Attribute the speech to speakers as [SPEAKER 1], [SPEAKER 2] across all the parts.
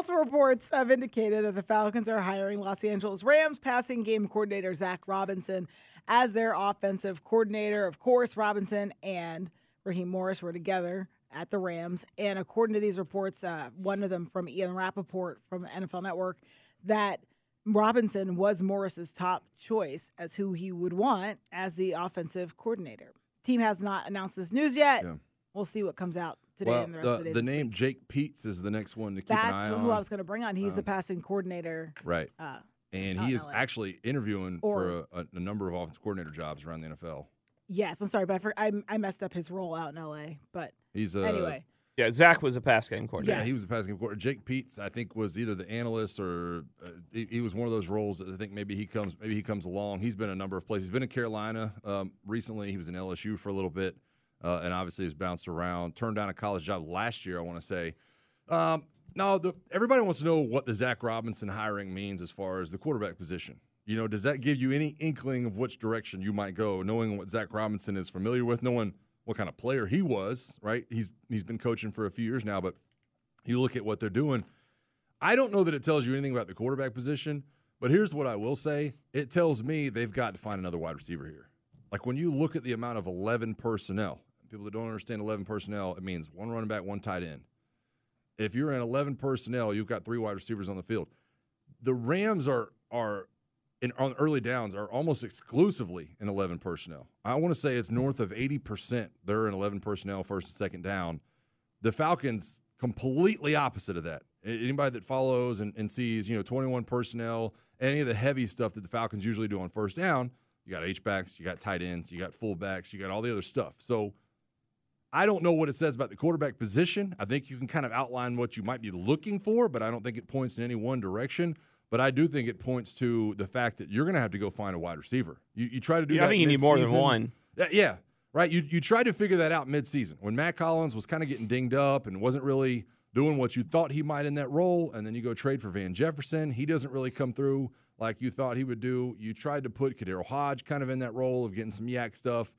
[SPEAKER 1] Multiple reports have indicated that the Falcons are hiring Los Angeles Rams passing game coordinator Zac Robinson as their offensive coordinator. Of course, Robinson and Raheem Morris were together at the Rams. And according to these reports, uh, one of them from Ian Rapoport from NFL Network, that Robinson was Morris's top choice as who he would want as the offensive coordinator. Team has not announced this news yet.
[SPEAKER 2] Yeah.
[SPEAKER 1] We'll see what comes out today
[SPEAKER 2] Well,
[SPEAKER 1] and the rest
[SPEAKER 2] the,
[SPEAKER 1] of the day.
[SPEAKER 2] the name
[SPEAKER 1] week.
[SPEAKER 2] Jake Peetz is the next one to keep an eye
[SPEAKER 1] That's
[SPEAKER 2] on.
[SPEAKER 1] who I was going to bring on. He's the
[SPEAKER 2] Um,
[SPEAKER 1] passing coordinator.
[SPEAKER 2] Right.
[SPEAKER 1] Uh,
[SPEAKER 2] And he is
[SPEAKER 1] LA.
[SPEAKER 2] actually interviewing
[SPEAKER 1] Or-
[SPEAKER 2] for a, a, a number of offense coordinator jobs around the NFL.
[SPEAKER 1] yes, I'm sorry, but I, for, I, I messed up his role out in LA. But
[SPEAKER 2] He's uh,
[SPEAKER 1] anyway,
[SPEAKER 3] Yeah, Zac was a pass game coordinator.
[SPEAKER 2] Yeah, he was a passing game coordinator. Jake Peetz, I think, was either the analyst or uh, he, he was one of those roles that I think maybe he comes maybe he comes along. He's been a number of places. He's been in Carolina um, recently. He was in LSU for a little bit, uh, and obviously has bounced around. Turned down a college job last year, I want to say. Um, now, the, everybody wants to know what the Zac Robinson hiring means as far as the quarterback position. You know, does that give you any inkling of which direction you might go, knowing what Zac Robinson is familiar with, knowing what kind of player he was, right? He's he's been coaching for a few years now, but you look at what they're doing. I don't know that it tells you anything about the quarterback position, but here's what I will say. It tells me they've got to find another wide receiver here. Like when you look at the amount of 11 personnel, people that don't understand 11 personnel, it means one running back, one tight end. If you're in 11 personnel, you've got three wide receivers on the field. The Rams are are in on early downs are almost exclusively in 11 personnel. I want to say it's north of 80% they're in 11 personnel first and second down. The Falcons completely opposite of that. Anybody that follows and, and sees, you know, 21 personnel, any of the heavy stuff that the Falcons usually do on first down, you got H backs, you got tight ends, you got fullbacks, you got all the other stuff. So I don't know what it says about the quarterback position. I think you can kind of outline what you might be looking for, but I don't think it points in any one direction. But I do think it points to the fact that you're going to have to go find a wide receiver. You, you try to do
[SPEAKER 3] Yeah,
[SPEAKER 2] that.
[SPEAKER 3] I think you need more than one.
[SPEAKER 2] Yeah, right. You you tried to figure that out mid-season when Mack Hollins was kind of getting dinged up and wasn't really doing what you thought he might in that role, and then you go trade for Van Jefferson. He doesn't really come through like you thought he would do. You tried to put KhaDarel Hodge kind of in that role of getting some YAC stuff,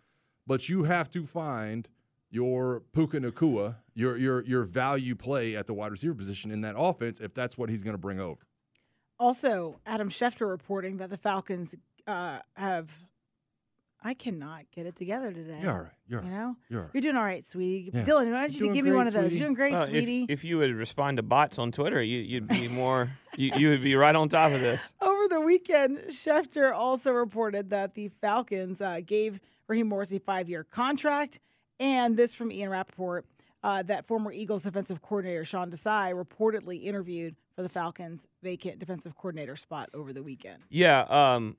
[SPEAKER 2] but you have to find your Puka Nacua, your your your value play at the wide receiver position in that offense if that's what he's going to bring over.
[SPEAKER 1] also Adam Schefter reporting that the Falcons uh, have. I cannot get it together today.
[SPEAKER 2] You're all right. You're
[SPEAKER 1] You
[SPEAKER 2] right.
[SPEAKER 1] know,
[SPEAKER 2] You're all right.
[SPEAKER 1] you're doing all right, sweetie.
[SPEAKER 2] Yeah.
[SPEAKER 1] Dylan, why don't you
[SPEAKER 2] Doing
[SPEAKER 1] give me one of those?
[SPEAKER 2] sweetie.
[SPEAKER 1] You're doing great,
[SPEAKER 3] Well, if,
[SPEAKER 1] sweetie.
[SPEAKER 3] if you would respond to bots on Twitter, you, you'd be more. you, you would be right on top of this.
[SPEAKER 1] Over the weekend, Schefter also reported that the Falcons uh, gave Raheem Morris a five-year contract, and this from Ian Rapoport uh, that former Eagles defensive coordinator Sean Desai reportedly interviewed for the Falcons' vacant defensive coordinator spot over the weekend.
[SPEAKER 3] Yeah. Um.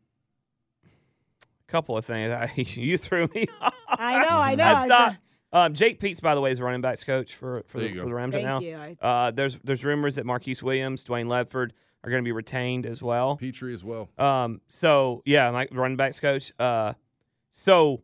[SPEAKER 3] Couple of things. I, you threw me. off.
[SPEAKER 1] I know, I know.
[SPEAKER 3] I
[SPEAKER 1] I
[SPEAKER 3] stopped. Um, Jake Peetz, by the way, is a running backs coach for for, the, for the Rams
[SPEAKER 1] Thank
[SPEAKER 3] right now.
[SPEAKER 1] you.
[SPEAKER 3] Uh, there's there's rumors that Marquice Williams, Dwayne Ledford are going to be retained as well.
[SPEAKER 2] Petrie as well.
[SPEAKER 3] Um, so yeah, like running backs coach. Uh, so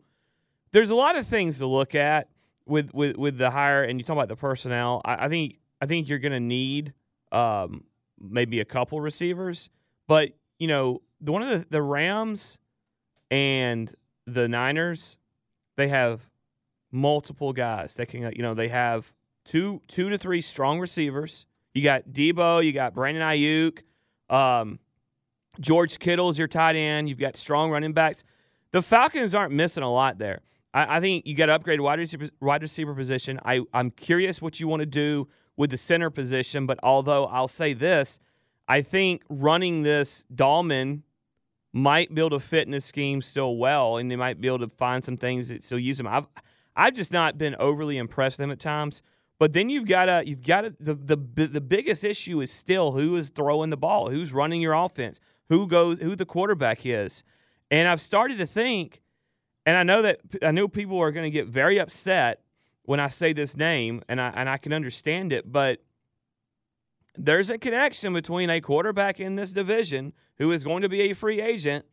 [SPEAKER 3] there's a lot of things to look at with with with the hire, and you talk about the personnel. I, I think I think you're going to need um, maybe a couple receivers, but you know the one of the, the Rams and the Niners, they have multiple guys. They can you know they have two two to three strong receivers. You got Deebo, you got Brandon Aiyuk. Um, George Kittle is your tight end. You've got strong running backs. The Falcons aren't missing a lot there. I, I think you got to upgrade wide receiver, wide receiver position. I, I'm curious what you want to do with the center position. But although I'll say this, I think running this Dalman might be able to fit in the scheme still well, and they might be able to find some things that still use him. I've I've just not been overly impressed with him at times. But then you've got to you've got the the the biggest issue is still who is throwing the ball, who's running your offense, who goes who the quarterback is. And I've started to think and I know that I know people are going to get very upset when I say this name and I and I can understand it, but there's a connection between a quarterback in this division who is going to be a free agent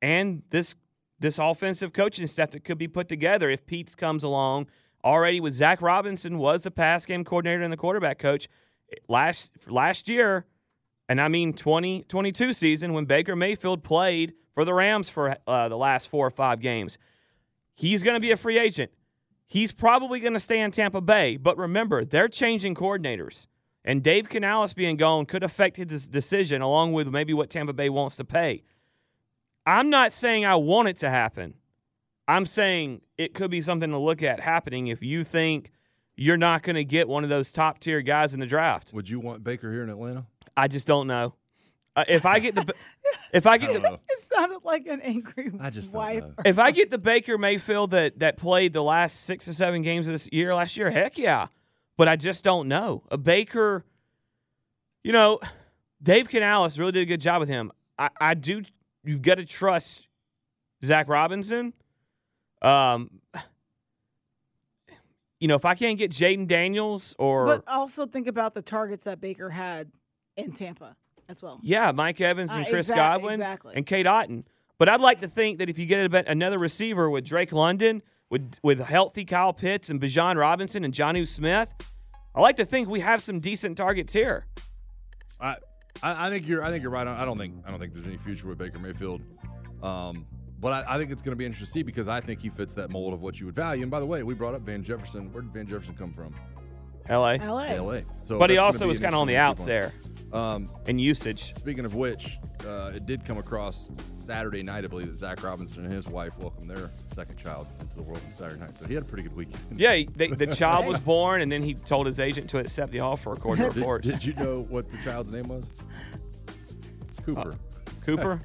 [SPEAKER 3] and this this offensive coaching staff that could be put together if Peetz comes along. Already with Zac Robinson was the pass game coordinator and the quarterback coach eh, last last year, and I mean 2022 season when Baker Mayfield played for the Rams for uh, the last four or five games. He's going to be a free agent. He's probably going to stay in Tampa Bay, but remember they're changing coordinators, and Dave Canales being gone could affect his decision along with maybe what Tampa Bay wants to pay. I'm not saying I want it to happen. I'm saying it could be something to look at happening if you think you're not going to get one of those top tier guys in the draft.
[SPEAKER 2] Would you want Baker here in Atlanta?
[SPEAKER 3] I just don't know. Uh, if I get the if I get the
[SPEAKER 1] It sounded like an angry
[SPEAKER 2] I just don't
[SPEAKER 1] wife.
[SPEAKER 2] know.
[SPEAKER 3] if I get the Baker Mayfield that that played the last six or seven games of this year last year, heck yeah. But I just don't know. A Baker, you know, Dave Canales really did a good job with him. I, I do. You've got to trust Zac Robinson. Um, you know, if I can't get Jayden Daniels or
[SPEAKER 1] But also think about the targets that Baker had in Tampa as well.
[SPEAKER 3] Yeah, Mike Evans and
[SPEAKER 1] Uh,
[SPEAKER 3] Chris
[SPEAKER 1] exact-
[SPEAKER 3] Godwin
[SPEAKER 1] exactly.
[SPEAKER 3] and Cade Otton. But I'd like to think that if you get a bit- another receiver with Drake London, with with healthy Kyle Pitts and Bijan Robinson and Jonnu Smith, I like to think we have some decent targets here.
[SPEAKER 2] I, I I think you're I think you're right. on- I don't think I don't think there's any future with Baker Mayfield. Um, but I, I think it's going to be interesting to see because I think he fits that mold of what you would value. And by the way, we brought up Van Jefferson. Where did Van Jefferson come from?
[SPEAKER 3] L.A.
[SPEAKER 1] LA.
[SPEAKER 2] L.A. So
[SPEAKER 3] but he also was kind of on the outs there
[SPEAKER 2] on. Um,
[SPEAKER 3] in usage.
[SPEAKER 2] Speaking of which, uh, it did come across Saturday night, I believe, that Zac Robinson and his wife welcomed their second child into the world on Saturday night. So he had a pretty good weekend.
[SPEAKER 3] Yeah, he, they, the child was born, and then he told his agent to accept the offer, according to reports.
[SPEAKER 2] did you know what the child's name was? Cooper.
[SPEAKER 3] Cooper?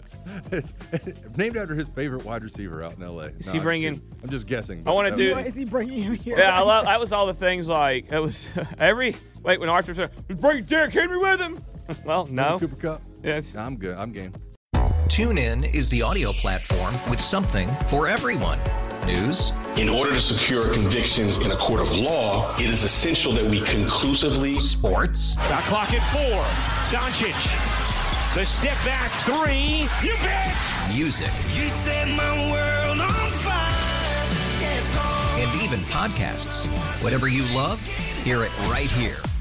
[SPEAKER 2] Named after his favorite wide receiver out in L.A.
[SPEAKER 3] Is
[SPEAKER 2] No,
[SPEAKER 3] he
[SPEAKER 2] I'm just
[SPEAKER 3] bringing-
[SPEAKER 2] kidding. I'm just guessing.
[SPEAKER 3] I wanna do-
[SPEAKER 1] Why is he bringing him here?
[SPEAKER 3] Yeah, I love. That was all the things like it was every wait when Arthur said, "Bring Derrick Henry with him." well, no.
[SPEAKER 2] Cooper Kupp.
[SPEAKER 3] Yes.
[SPEAKER 2] I'm good. I'm game.
[SPEAKER 4] TuneIn is the audio platform with something for everyone. News,
[SPEAKER 5] In order to secure convictions in a court of law, it is essential that we conclusively
[SPEAKER 4] sports,
[SPEAKER 6] Shot clock at four. Doncic. The step back three. You bet.
[SPEAKER 4] music,
[SPEAKER 7] You set my world on fire. Yes,
[SPEAKER 4] and even podcasts. Whatever you love, hear it right here